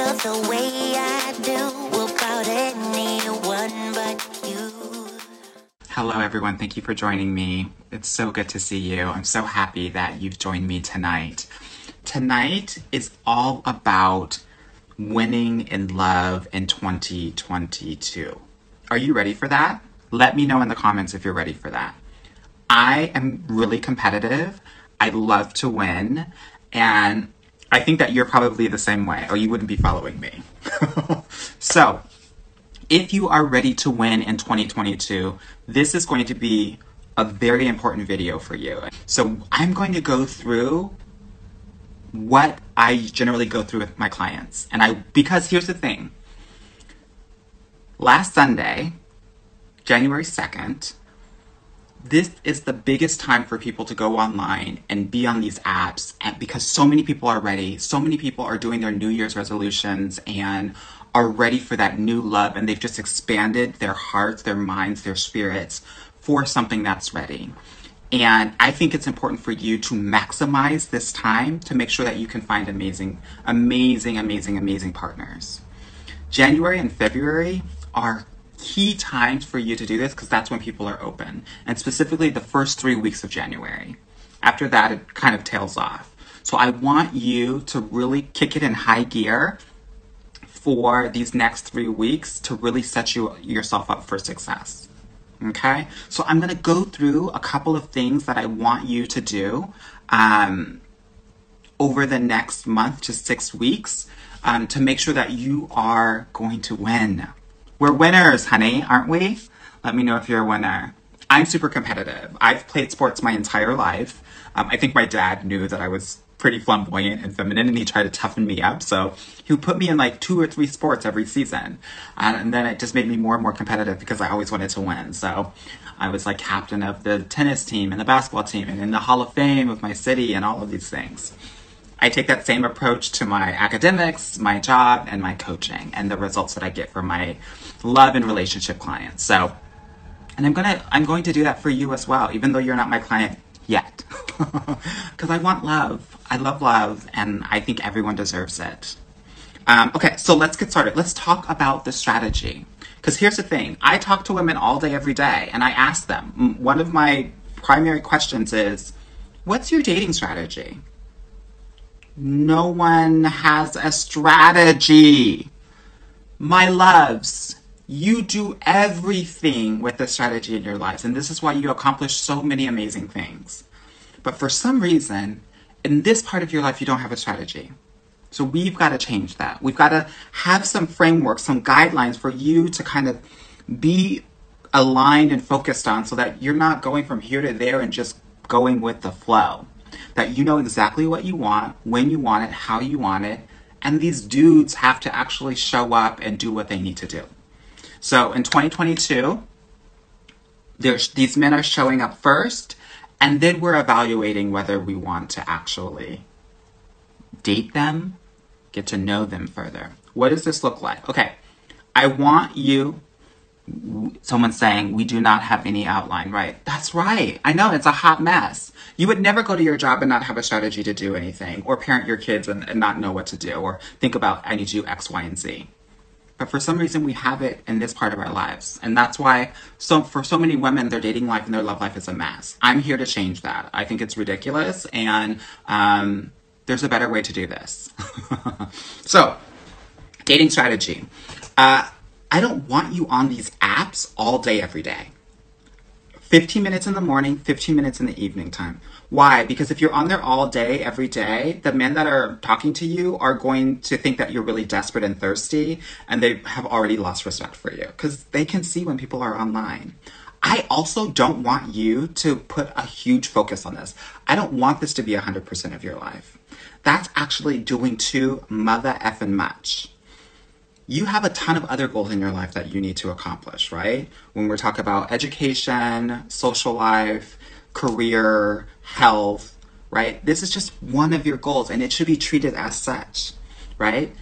The way I do but you. Hello, everyone. Thank you for joining me. It's so good to see you. I'm so happy that you've joined me tonight. Tonight is all about winning in love in 2022. Are you ready for that? Let me know in the comments if you're ready for that. I am really competitive. I love to win. And I think that you're probably the same way, or you wouldn't be following me. so, if you are ready to win in 2022, this is going to be a very important video for you. So, I'm going to go through what I generally go through with my clients. And I, because here's the thing last Sunday, January 2nd, this is the biggest time for people to go online and be on these apps and because so many people are ready so many people are doing their new year's resolutions and are ready for that new love and they've just expanded their hearts their minds their spirits for something that's ready. And i think it's important for you to maximize this time to make sure that you can find amazing amazing amazing amazing partners. January and february are key times for you to do this because that's when people are open, and specifically the first three weeks of January. After that, it kind of tails off. So I want you to really kick it in high gear for these next three weeks to really set you yourself up for success. Okay, so I'm going to go through a couple of things that I want you to do um, over the next month to six weeks um, to make sure that you are going to win. We're winners, honey, aren't we? Let me know if you're a winner. I'm super competitive. I've played sports my entire life. Um, I think my dad knew that I was pretty flamboyant and feminine, and he tried to toughen me up. So he would put me in like two or three sports every season. And, and then it just made me more and more competitive because I always wanted to win. So I was like captain of the tennis team and the basketball team and in the Hall of Fame of my city and all of these things. I take that same approach to my academics, my job, and my coaching, and the results that I get from my love and relationship clients. So, and I'm gonna I'm going to do that for you as well, even though you're not my client yet, because I want love. I love love, and I think everyone deserves it. Um, okay, so let's get started. Let's talk about the strategy. Because here's the thing I talk to women all day, every day, and I ask them one of my primary questions is, What's your dating strategy? No one has a strategy. My loves, you do everything with a strategy in your lives, and this is why you accomplish so many amazing things. But for some reason, in this part of your life, you don't have a strategy. So we've got to change that. We've got to have some framework, some guidelines for you to kind of be aligned and focused on so that you're not going from here to there and just going with the flow that you know exactly what you want, when you want it, how you want it, and these dudes have to actually show up and do what they need to do. So in 2022, these men are showing up first, and then we're evaluating whether we want to actually date them, get to know them further. What does this look like? Okay, I want you someone saying we do not have any outline right? That's right. I know it's a hot mess. You would never go to your job and not have a strategy to do anything or parent your kids and, and not know what to do or think about i need to do x y and z. But for some reason we have it in this part of our lives. And that's why so for so many women their dating life and their love life is a mess. I'm here to change that. I think it's ridiculous and um, there's a better way to do this. So dating strategy. Uh, I don't want you on these apps all day, every day. 15 minutes in the morning, 15 minutes in the evening time. Why? Because if you're on there all day, every day, the men that are talking to you are going to think that you're really desperate and thirsty, and they have already lost respect for you because they can see when people are online. I also don't want you to put a huge focus on this. I don't want this to be 100% of your life. That's actually doing too mother effing much you have a ton of other goals in your life that you need to accomplish, right? When we're talking about education, social life, career, health, right? This is just one of your goals and it should be treated as such, right?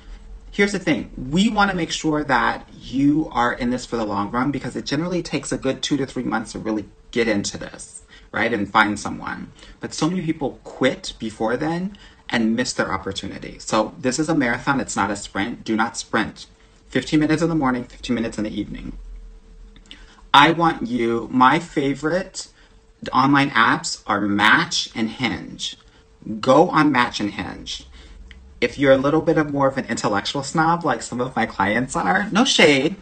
Here's the thing we want to make sure that you are in this for the long run because it generally takes a good two to three months to really get into this, right? And find someone. But so many people quit before then and miss their opportunity. So this is a marathon, it's not a sprint. Do not sprint. 15 minutes in the morning, 15 minutes in the evening. I want you, my favorite online apps are Match and Hinge. Go on Match and Hinge. If you're a little bit of more of an intellectual snob, like some of my clients are, no shade.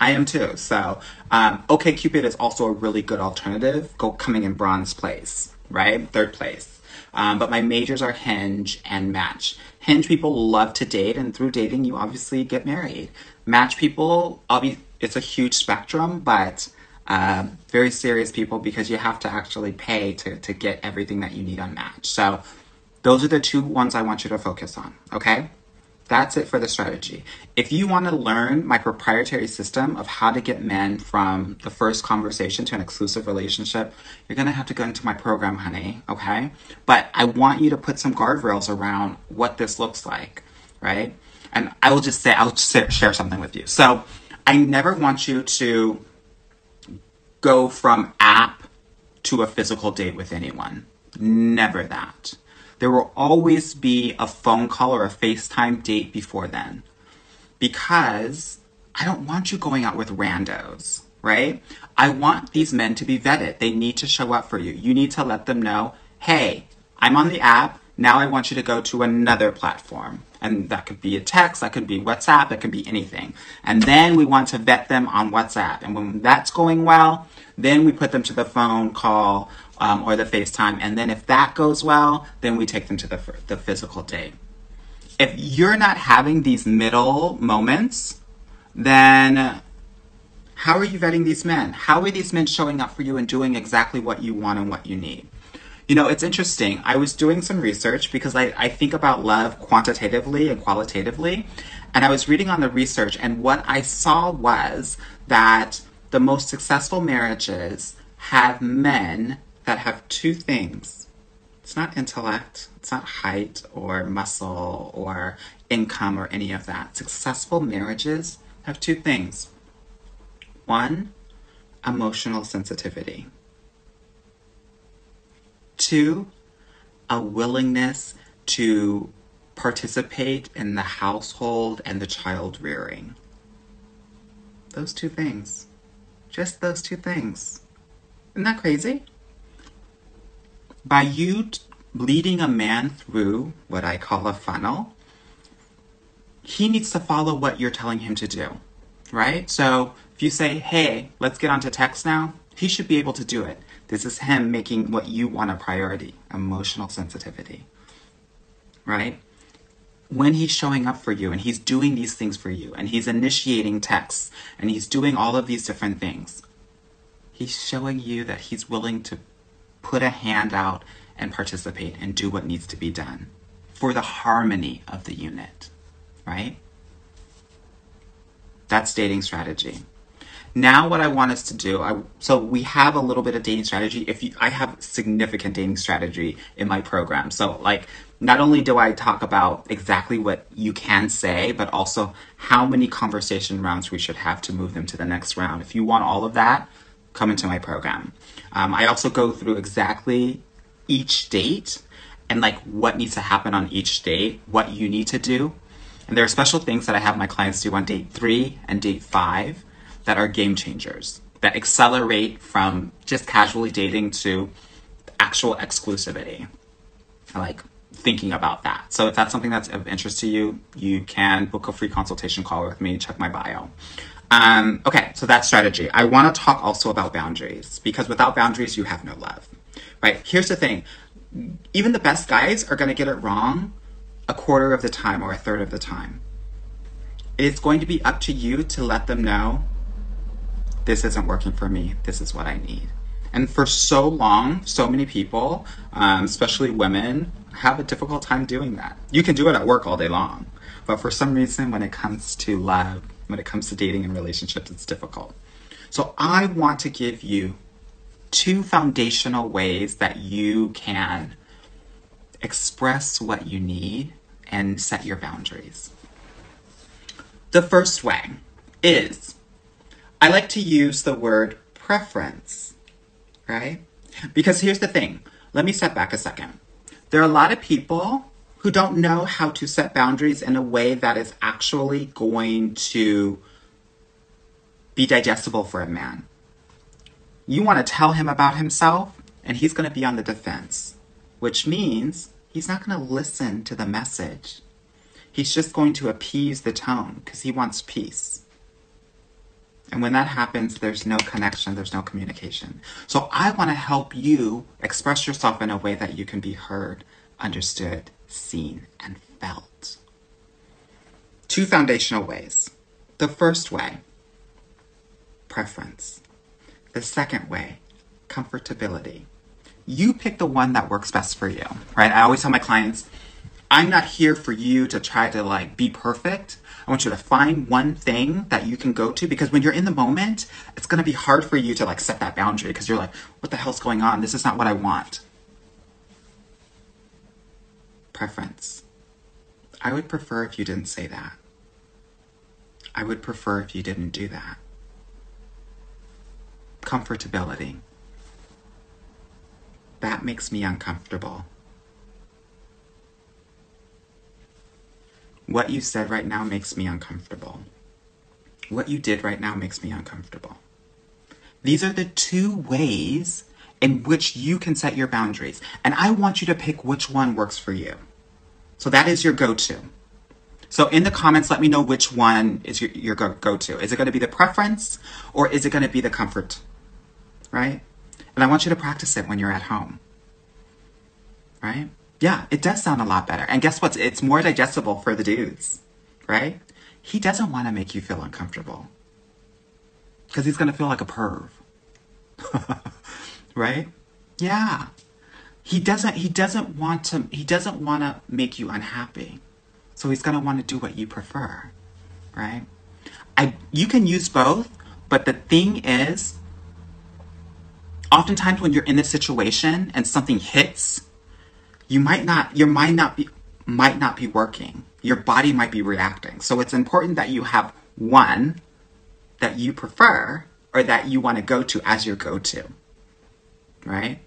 I am too. So, um, OkCupid is also a really good alternative. Go coming in bronze place, right? Third place. Um, but my majors are Hinge and Match. Hinge people love to date, and through dating, you obviously get married. Match people, obvi- it's a huge spectrum, but uh, very serious people because you have to actually pay to, to get everything that you need on Match. So those are the two ones I want you to focus on, okay? That's it for the strategy. If you want to learn my proprietary system of how to get men from the first conversation to an exclusive relationship, you're going to have to go into my program, honey, okay? But I want you to put some guardrails around what this looks like, right? And I will just say, I'll just share something with you. So I never want you to go from app to a physical date with anyone. Never that. There will always be a phone call or a FaceTime date before then. Because I don't want you going out with randos, right? I want these men to be vetted. They need to show up for you. You need to let them know, hey, I'm on the app. Now I want you to go to another platform. And that could be a text, that could be WhatsApp, that could be anything. And then we want to vet them on WhatsApp. And when that's going well, then we put them to the phone call um, or the FaceTime. And then if that goes well, then we take them to the, the physical date. If you're not having these middle moments, then how are you vetting these men? How are these men showing up for you and doing exactly what you want and what you need? You know, it's interesting. I was doing some research because I, I think about love quantitatively and qualitatively. And I was reading on the research, and what I saw was that the most successful marriages have men that have two things. It's not intellect, it's not height or muscle or income or any of that. Successful marriages have two things one, emotional sensitivity, two, a willingness to participate in the household and the child rearing. Those two things. Just those two things. Isn't that crazy? By you t- leading a man through what I call a funnel, he needs to follow what you're telling him to do, right? So if you say, hey, let's get onto text now, he should be able to do it. This is him making what you want a priority emotional sensitivity, right? when he's showing up for you and he's doing these things for you and he's initiating texts and he's doing all of these different things, he's showing you that he's willing to put a hand out and participate and do what needs to be done for the harmony of the unit, right? That's dating strategy. Now, what I want us to do, I, so we have a little bit of dating strategy. If you, I have significant dating strategy in my program, so like not only do I talk about exactly what you can say, but also how many conversation rounds we should have to move them to the next round. If you want all of that, come into my program. Um, I also go through exactly each date and like what needs to happen on each date, what you need to do. And there are special things that I have my clients do on date three and date five that are game changers that accelerate from just casually dating to actual exclusivity. I like thinking about that. So if that's something that's of interest to you, you can book a free consultation call with me. Check my bio. Um, okay, so that's strategy. I want to talk also about boundaries because without boundaries, you have no love. Right? Here's the thing even the best guys are going to get it wrong a quarter of the time or a third of the time. It's going to be up to you to let them know this isn't working for me. This is what I need. And for so long, so many people, um, especially women, have a difficult time doing that. You can do it at work all day long, but for some reason, when it comes to love, when it comes to dating and relationships, it's difficult. So I want to give you two foundational ways that you can express what you need and set your boundaries. The first way is I like to use the word preference, right? Because here's the thing. Let me step back a second. There are a lot of people who don't know how to set boundaries in a way that is actually going to be digestible for a man. You want to tell him about himself, and he's going to be on the defense, which means he's not going to listen to the message. He's just going to appease the tone because he wants peace. And when that happens, there's no connection, there's no communication. So I want to help you express yourself in a way that you can be heard, understood, seen, and felt. Two foundational ways. The first way, preference. The second way, comfortability. You pick the one that works best for you, right? I always tell my clients, I'm not here for you to try to like be perfect. I want you to find one thing that you can go to because when you're in the moment, it's going to be hard for you to like set that boundary because you're like, what the hell's going on? This is not what I want. Preference. I would prefer if you didn't say that. I would prefer if you didn't do that. Comfortability. That makes me uncomfortable. What you said right now makes me uncomfortable. What you did right now makes me uncomfortable. These are the two ways in which you can set your boundaries. And I want you to pick which one works for you. So that is your go to. So in the comments, let me know which one is your, your go to. Is it going to be the preference or is it going to be the comfort? Right? And I want you to practice it when you're at home. Right? Yeah, it does sound a lot better. And guess what? It's more digestible for the dudes. Right? He doesn't want to make you feel uncomfortable. Because he's going to feel like a perv. right? Yeah. He doesn't he doesn't want to he doesn't want to make you unhappy. So he's going to want to do what you prefer. Right? I you can use both, but the thing is oftentimes when you're in this situation and something hits, you might not your mind not be might not be working. Your body might be reacting. So it's important that you have one that you prefer or that you want to go to as your go to. Right?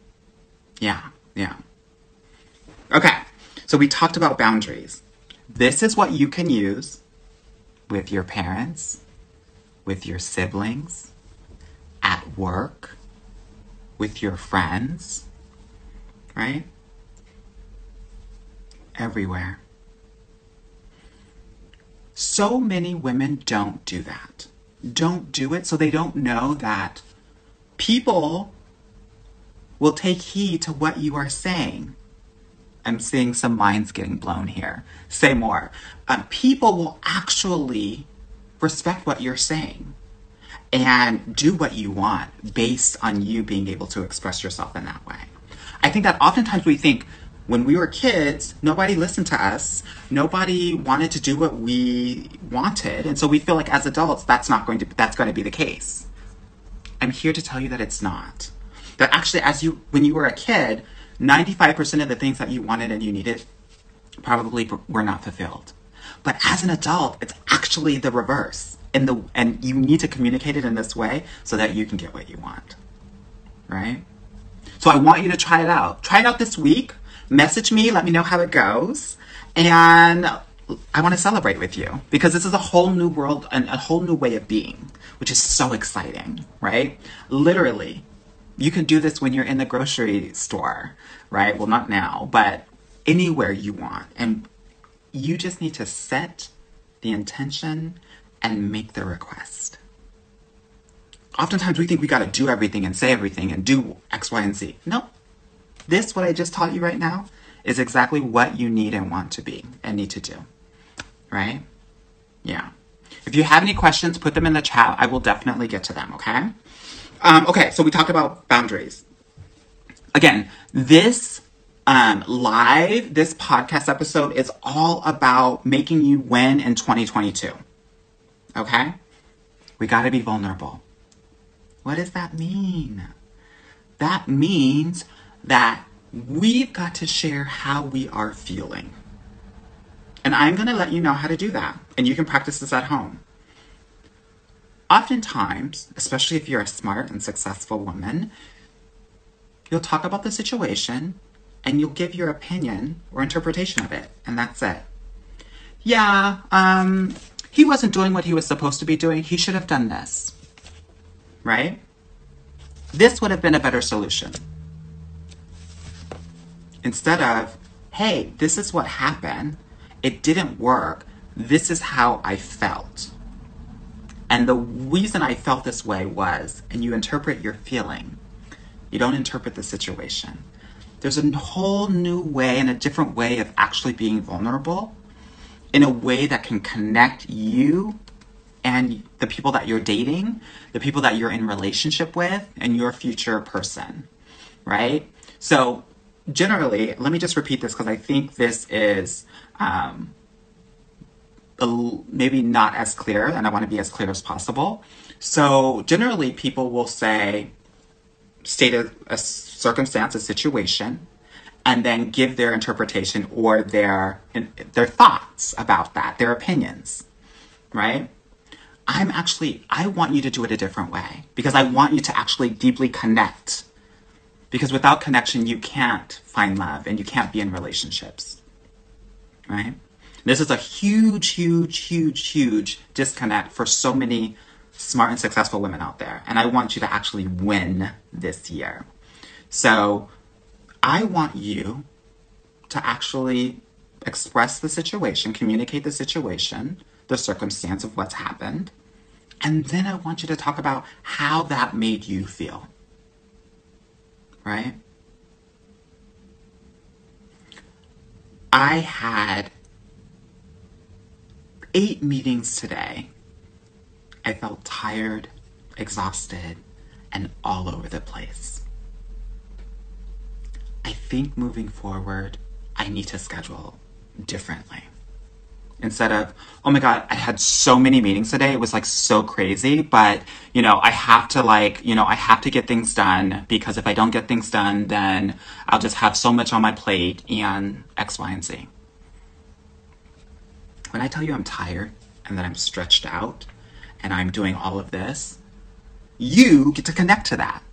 Yeah, yeah. Okay, so we talked about boundaries. This is what you can use with your parents, with your siblings, at work, with your friends, right? Everywhere. So many women don't do that. Don't do it so they don't know that people will take heed to what you are saying. I'm seeing some minds getting blown here. Say more. Um, people will actually respect what you're saying and do what you want based on you being able to express yourself in that way. I think that oftentimes we think when we were kids, nobody listened to us. Nobody wanted to do what we wanted. And so we feel like as adults, that's not going to, that's going to be the case. I'm here to tell you that it's not. That actually, as you, when you were a kid, 95% of the things that you wanted and you needed probably were not fulfilled. But as an adult, it's actually the reverse. And the and you need to communicate it in this way so that you can get what you want. Right? So I want you to try it out. Try it out this week. Message me, let me know how it goes. And I want to celebrate with you because this is a whole new world and a whole new way of being, which is so exciting, right? Literally, you can do this when you're in the grocery store, right? Well, not now, but anywhere you want. And you just need to set the intention and make the request. Oftentimes we think we got to do everything and say everything and do X, Y, and Z. No. This, what I just taught you right now, is exactly what you need and want to be and need to do. Right? Yeah. If you have any questions, put them in the chat. I will definitely get to them, okay? Um, okay, so we talked about boundaries. Again, this um, live, this podcast episode is all about making you win in 2022. Okay? We got to be vulnerable. What does that mean? That means that we've got to share how we are feeling. And I'm going to let you know how to do that. And you can practice this at home. Oftentimes, especially if you're a smart and successful woman, you'll talk about the situation and you'll give your opinion or interpretation of it, and that's it. Yeah, um, he wasn't doing what he was supposed to be doing. He should have done this. Right? This would have been a better solution. Instead of, hey, this is what happened. It didn't work. This is how I felt. And the reason I felt this way was, and you interpret your feeling, you don't interpret the situation. There's a whole new way and a different way of actually being vulnerable in a way that can connect you and the people that you're dating, the people that you're in relationship with, and your future person, right? So generally, let me just repeat this because I think this is um, maybe not as clear, and I want to be as clear as possible. So generally, people will say, state a, a circumstance, a situation, and then give their interpretation or their their thoughts about that, their opinions, right? I'm actually I want you to do it a different way because I want you to actually deeply connect. Because without connection, you can't find love and you can't be in relationships. Right? This is a huge, huge, huge, huge disconnect for so many smart and successful women out there. And I want you to actually win this year. So I want you to actually express the situation, communicate the situation, the circumstance of what's happened, and then I want you to talk about how that made you feel. Right? I had eight meetings today. I felt tired, exhausted, and all over the place. I think moving forward, I need to schedule differently. Instead of, oh my God, I had so many meetings today. It was like so crazy, but you know, I have to like, you know, I have to get things done because if I don't get things done, then I'll just have so much on my plate and X, Y, and Z. When I tell you I'm tired and that I'm stretched out and I'm doing all of this, you get to connect to that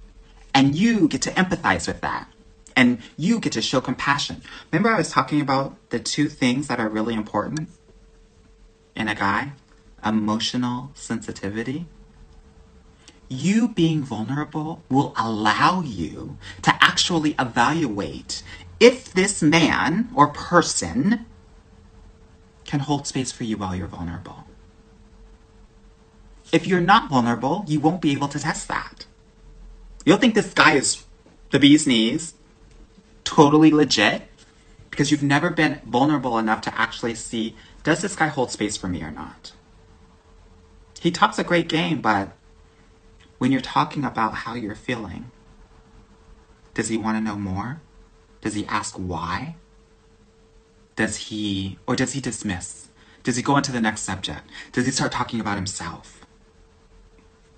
and you get to empathize with that and you get to show compassion. Remember, I was talking about the two things that are really important in a guy emotional sensitivity. You being vulnerable will allow you to actually evaluate if this man or person can hold space for you while you're vulnerable. If you're not vulnerable, you won't be able to test that. You'll think this guy is the bee's knees, totally legit because you've never been vulnerable enough to actually see does this guy hold space for me or not? He talks a great game, but when you're talking about how you're feeling, does he want to know more? Does he ask why? Does he, or does he dismiss? Does he go into the next subject? Does he start talking about himself?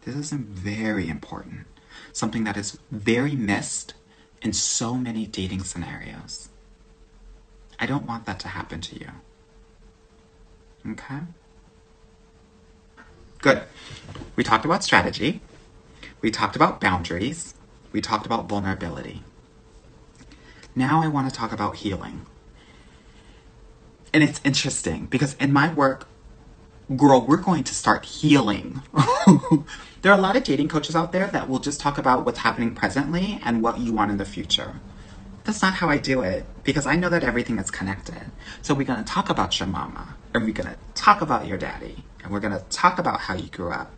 This is very important. Something that is very missed in so many dating scenarios. I don't want that to happen to you. Okay? Good. We talked about strategy. We talked about boundaries. We talked about vulnerability. Now I want to talk about healing. And it's interesting because in my work, girl, we're going to start healing. there are a lot of dating coaches out there that will just talk about what's happening presently and what you want in the future. That's not how I do it because I know that everything is connected. So we're going to talk about your mama and we're going to talk about your daddy and we're going to talk about how you grew up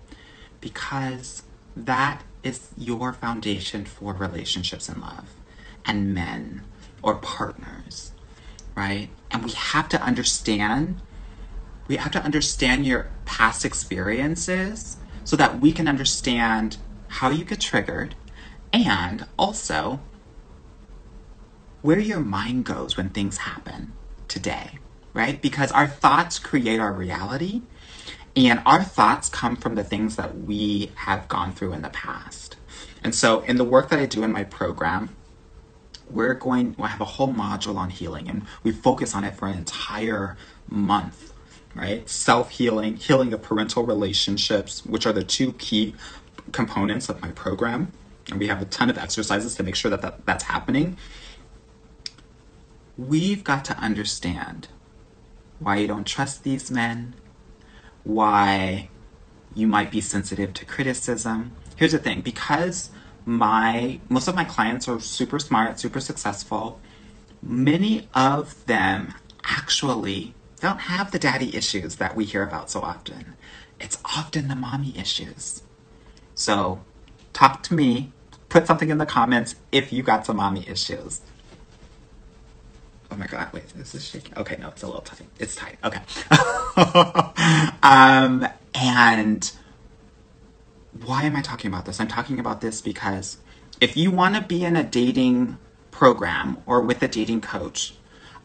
because that is your foundation for relationships and love and men or partners, right? And we have to understand we have to understand your past experiences so that we can understand how you get triggered and also where your mind goes when things happen today, right? Because our thoughts create our reality, and our thoughts come from the things that we have gone through in the past. And so, in the work that I do in my program, we're going we'll have a whole module on healing and we focus on it for an entire month right? Self-healing healing of parental relationships which are the two key components of my program. And we have a ton of exercises to make sure that, that that's happening. We've got to understand why you don't trust these men why you might be sensitive to criticism. Here's the thing because my most of my clients are super smart, super successful. Many of them actually don't have the daddy issues that we hear about so often. It's often the mommy issues. So, talk to me. Put something in the comments if you got some mommy issues. Oh my god, wait, this is shaking. Okay, no, it's a little tight. It's tight. Okay. um, and why am I talking about this? I'm talking about this because if you want to be in a dating program or with a dating coach,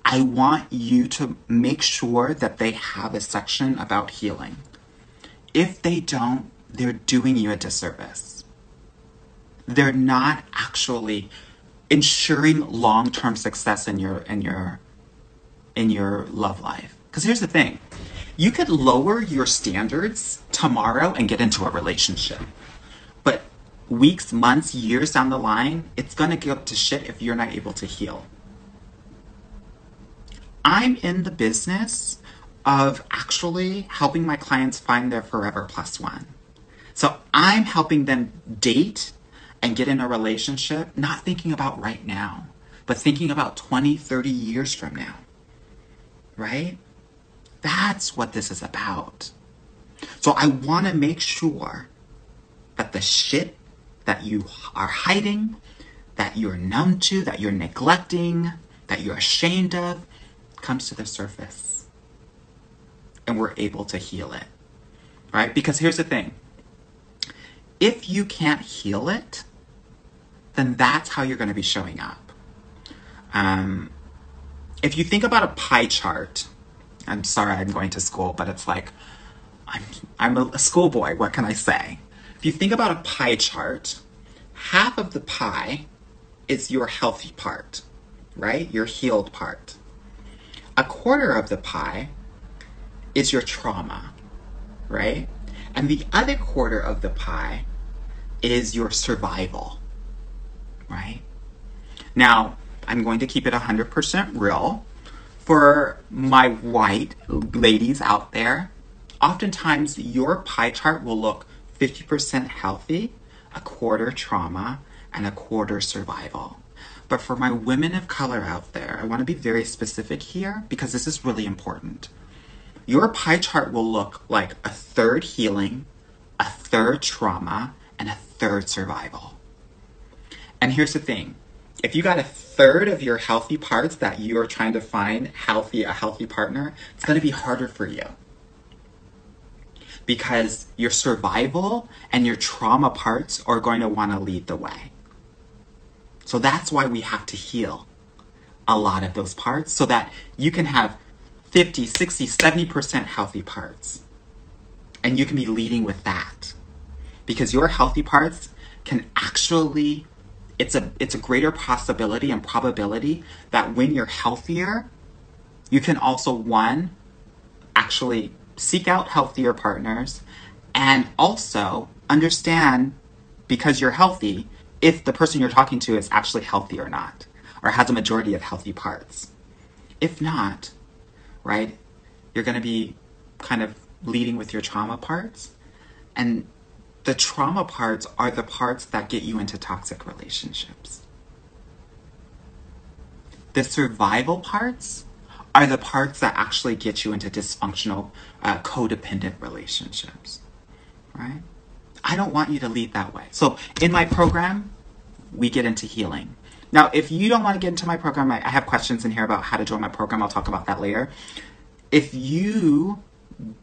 I want you to make sure that they have a section about healing. If they don't, they're doing you a disservice. They're not actually ensuring long-term success in your in your in your love life. Because here's the thing you could lower your standards tomorrow and get into a relationship. But weeks, months, years down the line, it's going to go up to shit if you're not able to heal. I'm in the business of actually helping my clients find their forever plus one. So I'm helping them date and get in a relationship, not thinking about right now, but thinking about 20, 30 years from now. Right? That's what this is about. So I want to make sure that the shit that you are hiding, that you're numb to, that you're neglecting, that you're ashamed of, comes to the surface. And we're able to heal it. Right? Because here's the thing if you can't heal it, then that's how you're going to be showing up. Um, if you think about a pie chart, I'm sorry I'm going to school, but it's like I'm I'm a schoolboy. What can I say? If you think about a pie chart, half of the pie is your healthy part, right? Your healed part. A quarter of the pie is your trauma, right? And the other quarter of the pie is your survival, right? Now, I'm going to keep it 100% real for my white ladies out there, oftentimes your pie chart will look 50% healthy, a quarter trauma, and a quarter survival. But for my women of color out there, I want to be very specific here because this is really important. Your pie chart will look like a third healing, a third trauma, and a third survival. And here's the thing if you got a third of your healthy parts that you are trying to find healthy a healthy partner, it's going to be harder for you. Because your survival and your trauma parts are going to want to lead the way. So that's why we have to heal a lot of those parts so that you can have 50, 60, 70% healthy parts. And you can be leading with that. Because your healthy parts can actually it's a it's a greater possibility and probability that when you're healthier, you can also one actually seek out healthier partners and also understand because you're healthy if the person you're talking to is actually healthy or not or has a majority of healthy parts. If not, right, you're going to be kind of leading with your trauma parts and the trauma parts are the parts that get you into toxic relationships. The survival parts are the parts that actually get you into dysfunctional, uh, codependent relationships, right? I don't want you to lead that way. So in my program, we get into healing. Now, if you don't want to get into my program, I have questions in here about how to join my program. I'll talk about that later. If you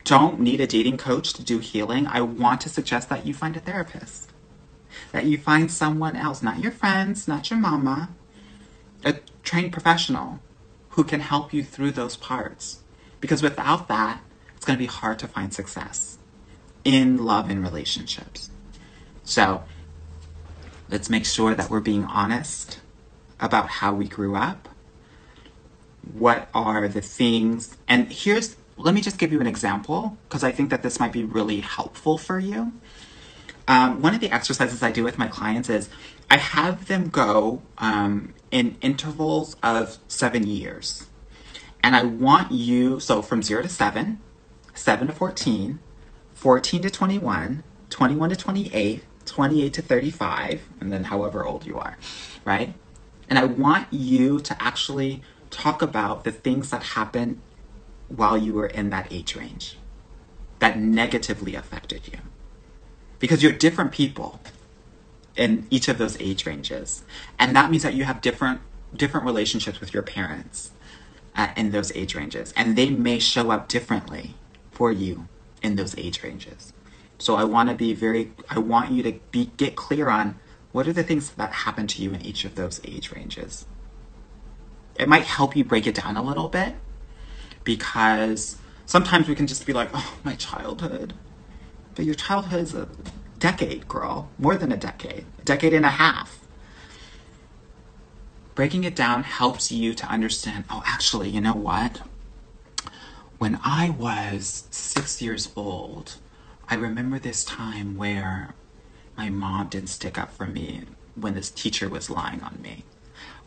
don't need a dating coach to do healing, I want to suggest that you find a therapist. That you find someone else, not your friends, not your mama, a trained professional who can help you through those parts. Because without that, it's going to be hard to find success in love and relationships. So let's make sure that we're being honest about how we grew up. What are the things? And here's, let me just give you an example because I think that this might be really helpful for you. Um, one of the exercises I do with my clients is I have them go um, in intervals of seven years. And I want you, so from zero to seven, seven to 14, 14 to 21, 21 to 28, 28 to 35, and then however old you are, right? And I want you to actually talk about the things that happened while you were in that age range that negatively affected you. Because you're different people in each of those age ranges. And that means that you have different different relationships with your parents uh, in those age ranges and they may show up differently for you in those age ranges. So I want to be very I want you to be get clear on what are the things that happen to you in each of those age ranges. It might help you break it down a little bit because sometimes we can just be like, "Oh, my childhood." But your childhood is a decade, girl, more than a decade, a decade and a half. Breaking it down helps you to understand, oh, actually, you know what? When I was six years old, I remember this time where my mom didn't stick up for me when this teacher was lying on me.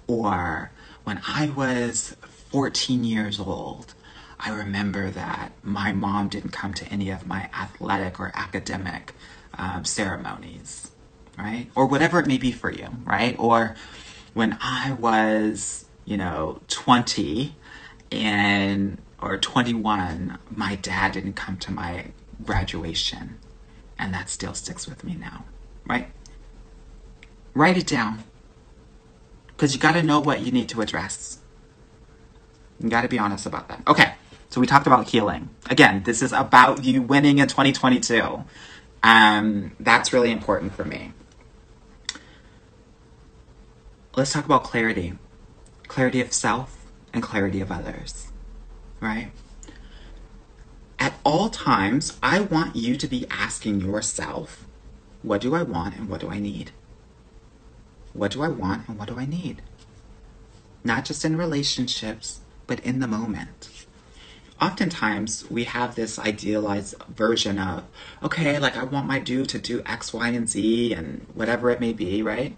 Or when I was 14 years old, I remember that my mom didn't come to any of my athletic or academic um, ceremonies, right? Or whatever it may be for you, right? Or when I was, you know, 20 and or 21, my dad didn't come to my graduation. And that still sticks with me now, right? Write it down. Because you got to know what you need to address. You got to be honest about that. Okay, so we talked about healing. Again, this is about you winning in 2022. Um, that's really important for me. Let's talk about clarity clarity of self and clarity of others, right? At all times, I want you to be asking yourself, what do I want and what do I need? What do I want and what do I need? Not just in relationships, but in the moment oftentimes we have this idealized version of, okay, like I want my dude to do X, Y, and Z and whatever it may be, right?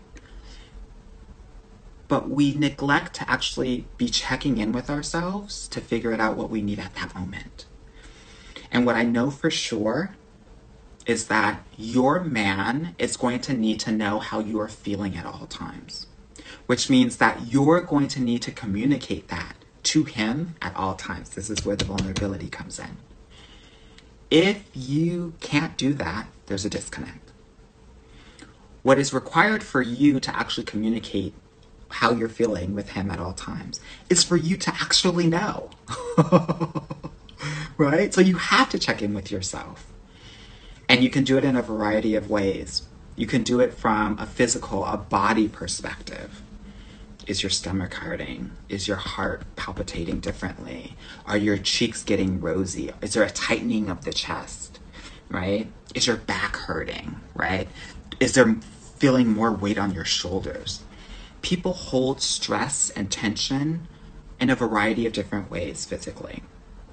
But we neglect to actually be checking in with ourselves to figure out what we need at that moment. And what I know for sure is that your man is going to need to know how you are feeling at all times, which means that you're going to need to communicate that to him at all times. This is where the vulnerability comes in. If you can't do that, there's a disconnect. What is required for you to actually communicate how you're feeling with him at all times is for you to actually know. right? So you have to check in with yourself. And you can do it in a variety of ways. You can do it from a physical, a body perspective. Is your stomach hurting? Is your heart palpitating differently? Are your cheeks getting rosy? Is there a tightening of the chest? Right? Is your back hurting? Right? Is there feeling more weight on your shoulders? People hold stress and tension in a variety of different ways physically.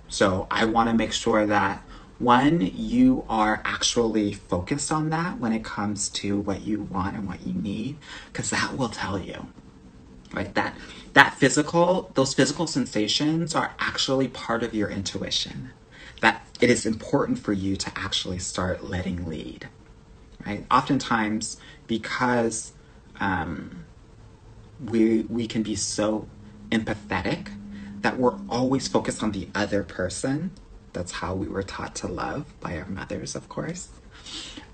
So I want to make sure that one, you are actually focused on that when it comes to what you want and what you need, because that will tell you right? That that physical those physical sensations are actually part of your intuition. That it is important for you to actually start letting lead. Right? Oftentimes because um, we we can be so empathetic that we're always focused on the other person. That's how we were taught to love by our mothers of course.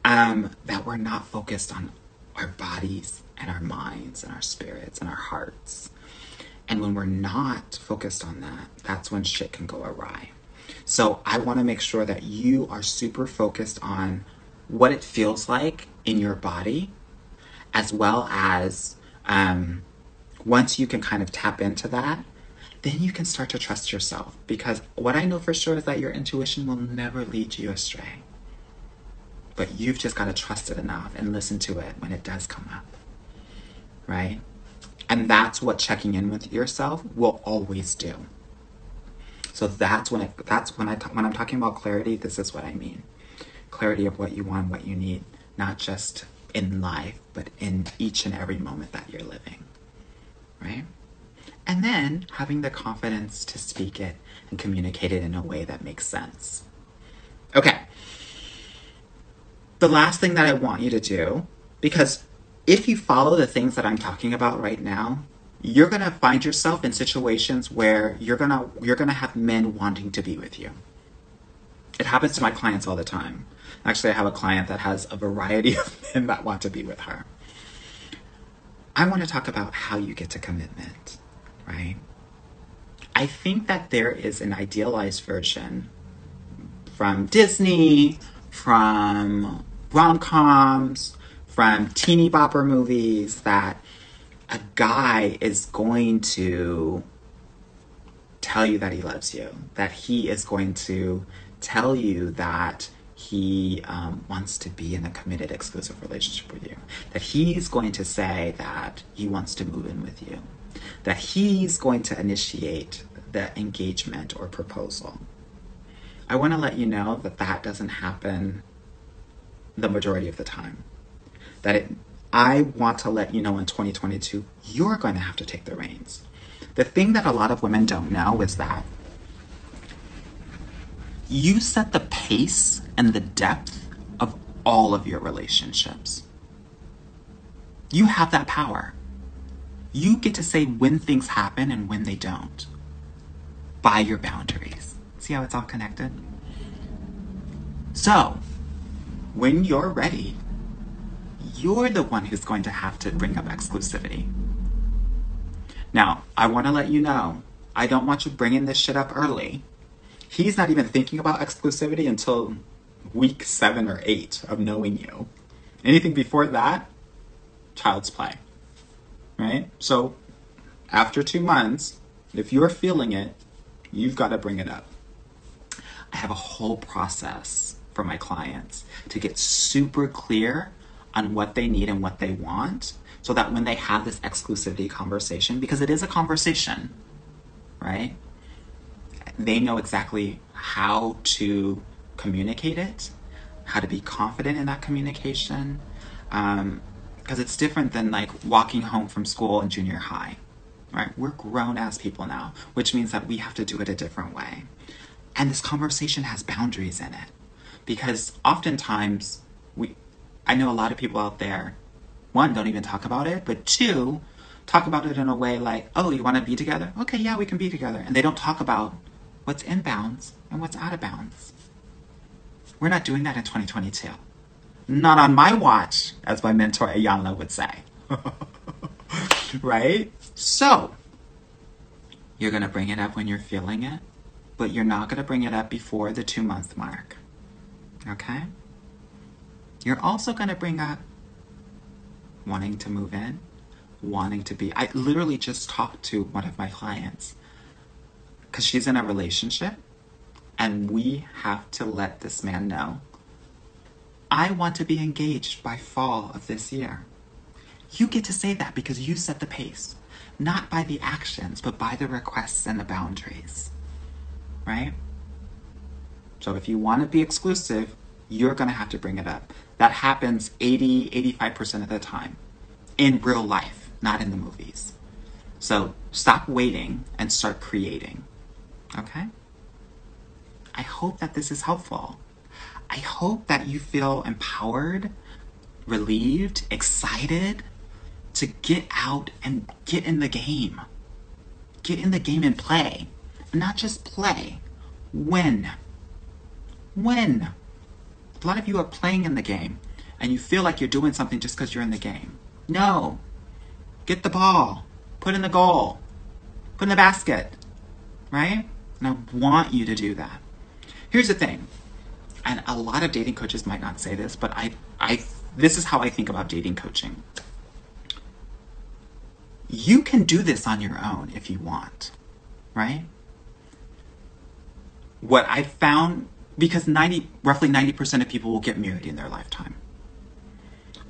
Um, that we're not focused on our bodies and our minds and our spirits and our hearts. And when we're not focused on that, that's when shit can go awry. So I want to make sure that you are super focused on what it feels like in your body, as well as um, once you can kind of tap into that, then you can start to trust yourself. Because what I know for sure is that your intuition will never lead you astray. But you've just got to trust it enough and listen to it when it does come up. Right? And that's what checking in with yourself will always do. So that's when it, that's when I when I'm talking about clarity, this is what I mean. Clarity of what you want, what you need, not just in life, but in each and every moment that you're living. Right? And then having the confidence to speak it and communicate it in a way that makes sense. Okay. The last thing that I want you to do, because if you follow the things that I'm talking about right now, you're gonna find yourself in situations where you're gonna you're gonna have men wanting to be with you. It happens to my clients all the time. Actually, I have a client that has a variety of men that want to be with her. I want to talk about how you get to commitment, right? I think that there is an idealized version from Disney, from rom coms, from teeny bopper movies that a guy is going to tell you that he loves you, that he is going to tell you that he um, wants to be in a committed, exclusive relationship with you, that he's going to say that he wants to move in with you, that he's going to initiate the engagement or proposal. I want to let you know that that doesn't happen the majority of the time. That it, I want to let you know in 2022, you're going to have to take the reins. The thing that a lot of women don't know is that you set the pace and the depth of all of your relationships. You have that power. You get to say when things happen and when they don't by your boundaries. See how it's all connected? So, when you're ready, you're the one who's going to have to bring up exclusivity. Now, I want to let you know, I don't want you bringing this shit up early. He's not even thinking about exclusivity until week seven or eight of knowing you. Anything before that, child's play. Right? So, after two months, if you're feeling it, you've got to bring it up. I have a whole process for my clients to get super clear on what they need and what they want so that when they have this exclusivity conversation, because it is a conversation, right? They know exactly how to communicate it, how to be confident in that communication. Um, because it's different than like walking home from school in junior high, right? We're grown ass people now, which means that we have to do it a different way. And this conversation has boundaries in it because oftentimes I know a lot of people out there, one, don't even talk about it, but two, talk about it in a way like, oh, you want to be together? Okay, yeah, we can be together. And they don't talk about what's in bounds and what's out of bounds. We're not doing that in 2022. Not on my watch, as my mentor Iyanla would say. right? So, you're going to bring it up when you're feeling it, but you're not going to bring it up before the two month mark. Okay? You're also going to bring up wanting to move in, wanting to be. I literally just talked to one of my clients because she's in a relationship and we have to let this man know I want to be engaged by fall of this year. You get to say that because you set the pace, not by the actions, but by the requests and the boundaries. Right? So if you want to be exclusive, you're going to have to bring it up. That happens 80, 85% of the time in real life, not in the movies. So stop waiting and start creating. Okay? I hope that this is helpful. I hope that you feel empowered, relieved, excited to get out and get in the game. Get in the game and play. Not just play, win. Win. A lot of you are playing in the game and you feel like you're doing something just because you're in the game. No. Get the ball. Put in the goal. Put in the basket. Right? And I want you to do that. Here's the thing. And a lot of dating coaches might not say this, but I, I this is how I think about dating coaching. you can do this on your own if you want, right? What I found, because 90, roughly 90% of people will get married in their lifetime.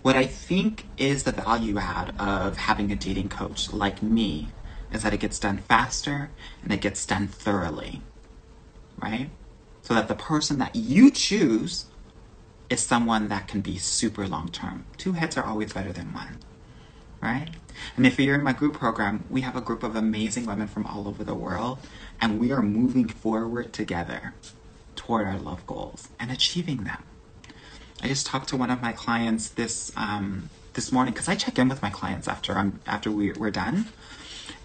What I think is the value add of having a dating coach like me is that it gets done faster and it gets done thoroughly, right? So that the person that you choose is someone that can be super long term. Two heads are always better than one, right? And if you're in my group program, we have a group of amazing women from all over the world, and we are moving forward together toward our love goals and achieving them. I just talked to one of my clients this um, this morning because I check in with my clients after I'm after we, we're done,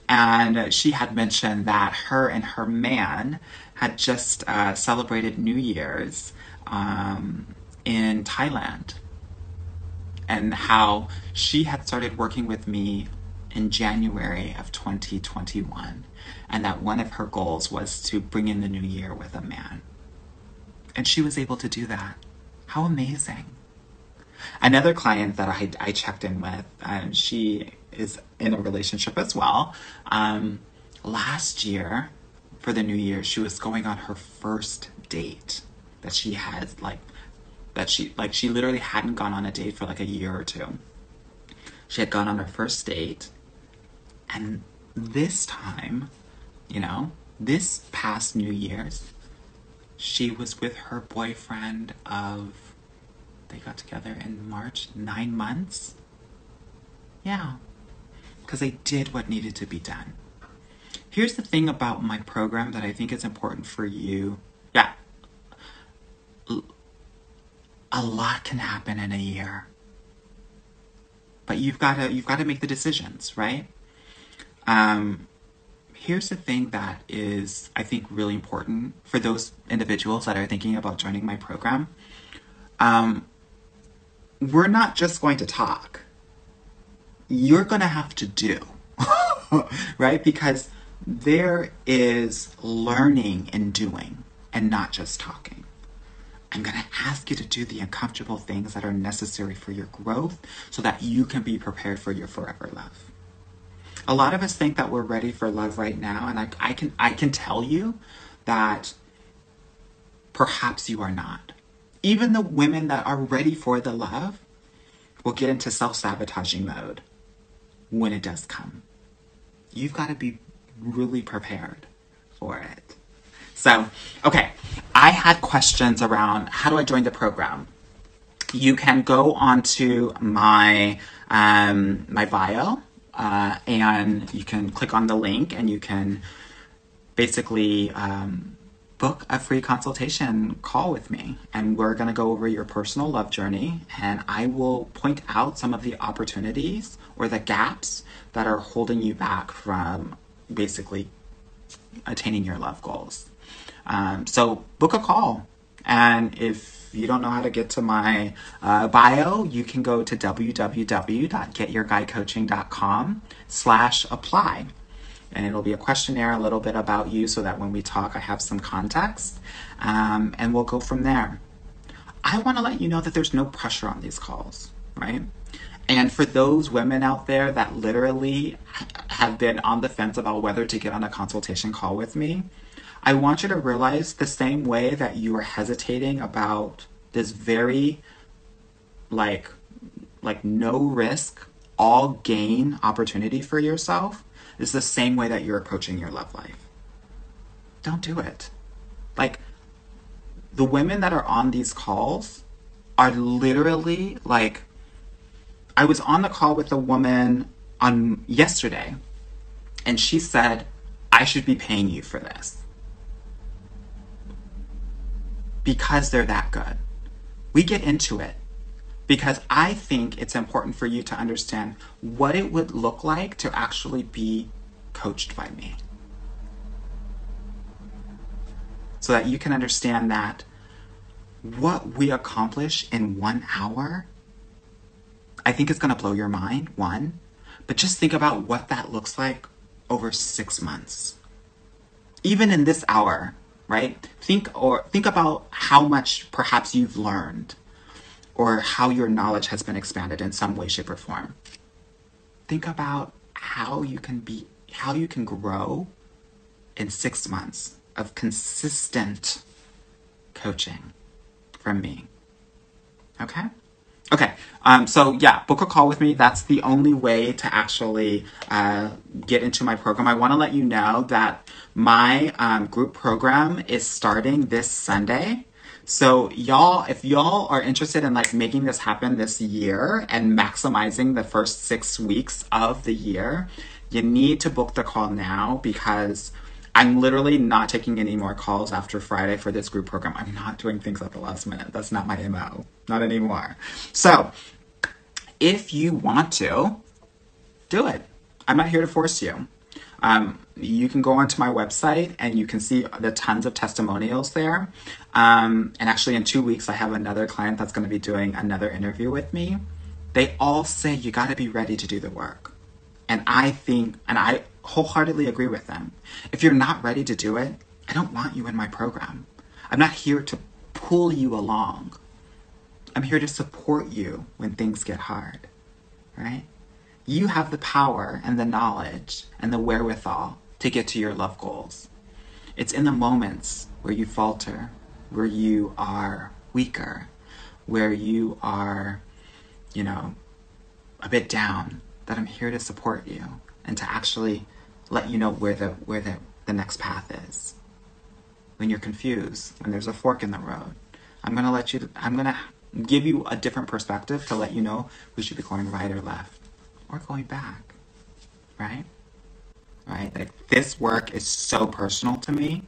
and she had mentioned that her and her man had just uh, celebrated New Year's um, in Thailand, and how she had started working with me in January of 2021, and that one of her goals was to bring in the new year with a man, and she was able to do that. How amazing! Another client that I, I checked in with, um, she is in a relationship as well. Um, last year, for the new year, she was going on her first date that she had, like, that she, like, she literally hadn't gone on a date for like a year or two. She had gone on her first date, and this time, you know, this past New Year's, she was with her boyfriend of they got together in March, nine months. Yeah, because they did what needed to be done. Here's the thing about my program that I think is important for you. Yeah, a lot can happen in a year, but you've got to you've got to make the decisions, right? Um, here's the thing that is, I think, really important for those individuals that are thinking about joining my program. Um, we're not just going to talk. You're going to have to do, right? Because there is learning and doing and not just talking. I'm going to ask you to do the uncomfortable things that are necessary for your growth so that you can be prepared for your forever love. A lot of us think that we're ready for love right now, and I, I can I can tell you that perhaps you are not. Even the women that are ready for the love will get into self sabotaging mode when it does come. You've got to be really prepared for it. So, okay, I had questions around how do I join the program? You can go onto my um, my bio uh, and you can click on the link and you can basically um, book a free consultation call with me and we're going to go over your personal love journey and I will point out some of the opportunities or the gaps that are holding you back from basically attaining your love goals. Um, so book a call and if you don't know how to get to my uh, bio, you can go to www.getyourguycoaching.com slash apply and it'll be a questionnaire, a little bit about you, so that when we talk, I have some context, um, and we'll go from there. I want to let you know that there's no pressure on these calls, right? And for those women out there that literally have been on the fence about whether to get on a consultation call with me, I want you to realize the same way that you are hesitating about this very like like no risk all gain opportunity for yourself is the same way that you're approaching your love life. Don't do it. Like, the women that are on these calls are literally like, I was on the call with a woman on yesterday, and she said, I should be paying you for this. Because they're that good. We get into it because I think it's important for you to understand what it would look like to actually be coached by me. So that you can understand that what we accomplish in one hour, I think is going to blow your mind, one. But just think about what that looks like over six months. Even in this hour, right? Think or think about how much perhaps you've learned or how your knowledge has been expanded in some way, shape, or form. Think about how you can be, how you can grow in six months of consistent coaching from me. Okay? Okay, um, so yeah, book a call with me. That's the only way to actually uh, get into my program. I want to let you know that my um, group program is starting this Sunday. So y'all, if y'all are interested in like making this happen this year and maximizing the first six weeks of the year, you need to book the call now because I'm literally not taking any more calls after Friday for this group program. I'm not doing things at the last minute. That's not my MO. Not anymore. So, if you want to, do it. I'm not here to force you. Um, you can go onto my website and you can see the tons of testimonials there. Um, and actually, in two weeks, I have another client that's going to be doing another interview with me. They all say you got to be ready to do the work. And I think, and I wholeheartedly agree with them. If you're not ready to do it, I don't want you in my program. I'm not here to pull you along. I'm here to support you when things get hard, right? You have the power and the knowledge and the wherewithal to get to your love goals. It's in the moments where you falter, where you are weaker, where you are, you know, a bit down, that I'm here to support you and to actually let you know where the where the, the next path is. When you're confused, when there's a fork in the road, I'm gonna let you. I'm gonna give you a different perspective to let you know we should be going right or left, or going back. Right? Right? Like this work is so personal to me.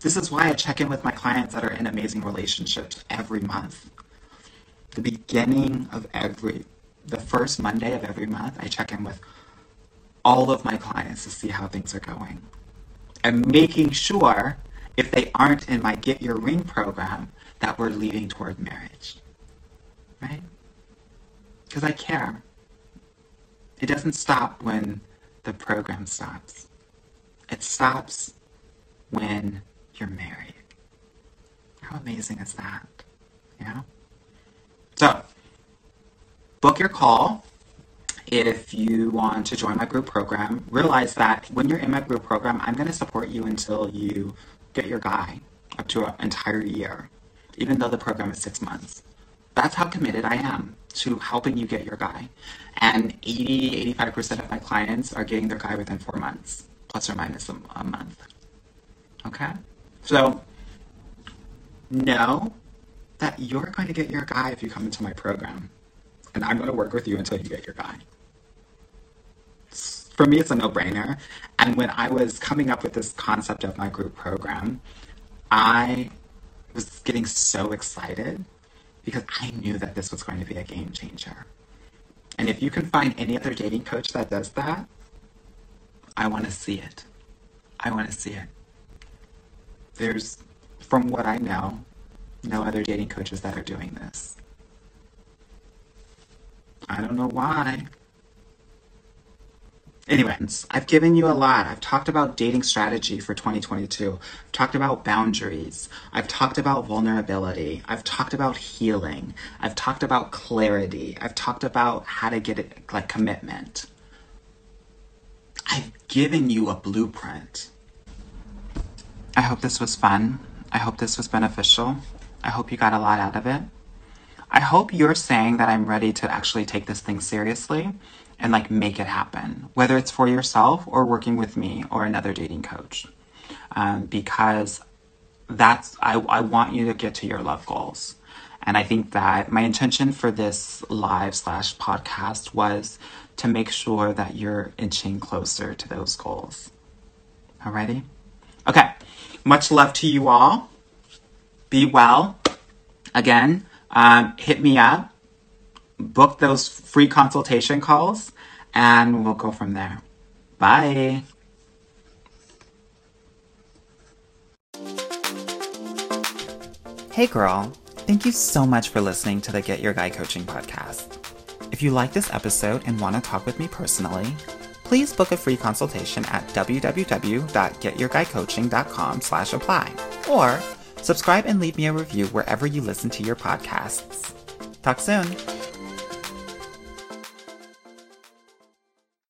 This is why I check in with my clients that are in amazing relationships every month. The beginning of every, the first Monday of every month, I check in with all of my clients to see how things are going. And making sure, if they aren't in my Get Your Ring program, that we're leading toward marriage. Right? Because I care. It doesn't stop when the program stops, it stops when you're married. How amazing is that? You know? So, book your call if you want to join my group program, realize that when you're in my group program, I'm going to support you until you get your guy up to an entire year, even though the program is six months. That's how committed I am to helping you get your guy. And 80, 85% of my clients are getting their guy within four months, plus or minus a, a month. Okay? So, know that you're going to get your guy if you come into my program. And I'm going to work with you until you get your guy for me, it's a no brainer. And when I was coming up with this concept of my group program, I was getting so excited because I knew that this was going to be a game changer. And if you can find any other dating coach that does that, I want to see it. I want to see it. There's, from what I know, no other dating coaches that are doing this. I don't know why. Anyways, I've given you a lot. I've talked about dating strategy for 2022. I've talked about boundaries. I've talked about vulnerability. I've talked about healing. I've talked about clarity. I've talked about how to get it like commitment. I've given you a blueprint. I hope this was fun. I hope this was beneficial. I hope you got a lot out of it. I hope you're saying that I'm ready to actually take this thing seriously and like make it happen, whether it's for yourself or working with me or another dating coach. Um, because that's, I, I want you to get to your love goals. And I think that my intention for this live slash podcast was to make sure that you're inching closer to those goals. Alrighty? Okay. Much love to you all. Be well. Again, um, hit me up book those free consultation calls and we'll go from there. Bye. Hey, girl. Thank you so much for listening to the Get Your Guy Coaching podcast. If you like this episode and want to talk with me personally, please book a free consultation at www.getyourguycoaching.com slash apply or subscribe and leave me a review wherever you listen to your podcasts. Talk soon.